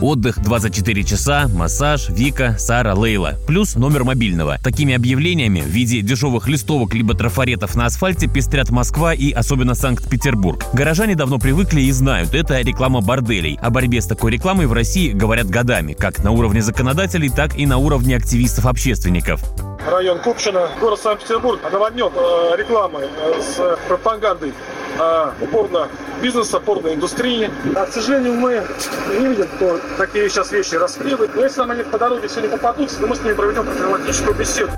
Отдых 24 часа, массаж, Вика, Сара, Лейла. Плюс номер мобильного. Такими объявлениями в виде дешевых листовок либо трафаретов на асфальте пестрят Москва и особенно Санкт-Петербург. Горожане давно привыкли и знают, это реклама борделей. О борьбе с такой рекламой в России говорят годами, как на уровне законодателей, так и на уровне активистов-общественников район Купчино, город Санкт-Петербург наводнен э, рекламой э, с пропагандой э, упорно бизнеса, порной индустрии. А, к сожалению, мы не видим, кто такие сейчас вещи раскрывает. Но если нам они по дороге сегодня попадутся, то мы с ними проведем профилактическую беседу.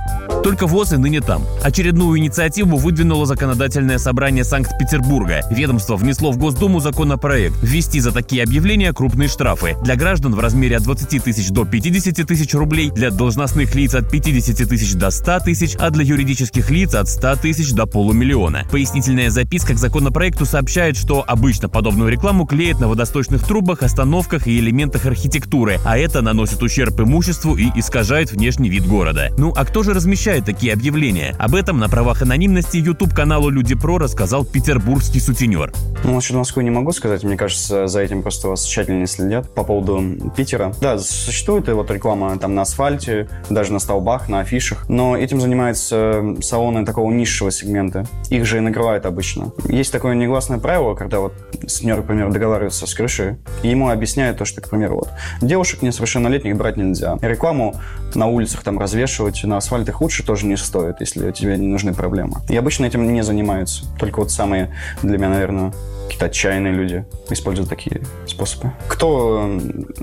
Только ВОЗ и ныне там. Очередную инициативу выдвинуло законодательное собрание Санкт-Петербурга. Ведомство внесло в Госдуму законопроект ввести за такие объявления крупные штрафы. Для граждан в размере от 20 тысяч до 50 тысяч рублей, для должностных лиц от 50 тысяч до 100 тысяч, а для юридических лиц от 100 тысяч до полумиллиона. Пояснительная записка к законопроекту сообщает, что обычно подобную рекламу клеят на водосточных трубах, остановках и элементах архитектуры, а это наносит ущерб имуществу и искажает внешний вид города. Ну а кто же размещает такие объявления. Об этом на правах анонимности YouTube-каналу Люди Про рассказал петербургский сутенер. Ну, насчет Москвы не могу сказать. Мне кажется, за этим просто вас тщательно следят. По поводу Питера. Да, существует и вот реклама там на асфальте, даже на столбах, на афишах. Но этим занимаются салоны такого низшего сегмента. Их же и накрывают обычно. Есть такое негласное правило, когда вот сеньор, например, договаривается с крышей, и ему объясняют то, что, к примеру, вот, девушек несовершеннолетних брать нельзя. Рекламу на улицах там развешивать, на асфальтах лучше тоже не стоит, если тебе не нужны проблемы. И обычно этим не занимаются. Только вот самые для меня, наверное, какие-то отчаянные люди используют такие способы. Кто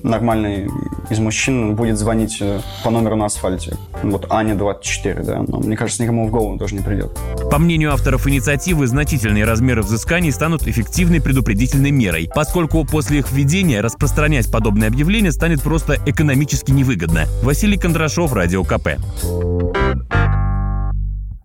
нормальный из мужчин будет звонить э, по номеру на асфальте? Вот Аня 24, да, но мне кажется, никому в голову тоже не придет. По мнению авторов инициативы, значительные размеры взысканий станут эффективной предупредительной мерой, поскольку после их введения распространять подобные объявления станет просто экономически невыгодно. Василий Кондрашов, Радио КП.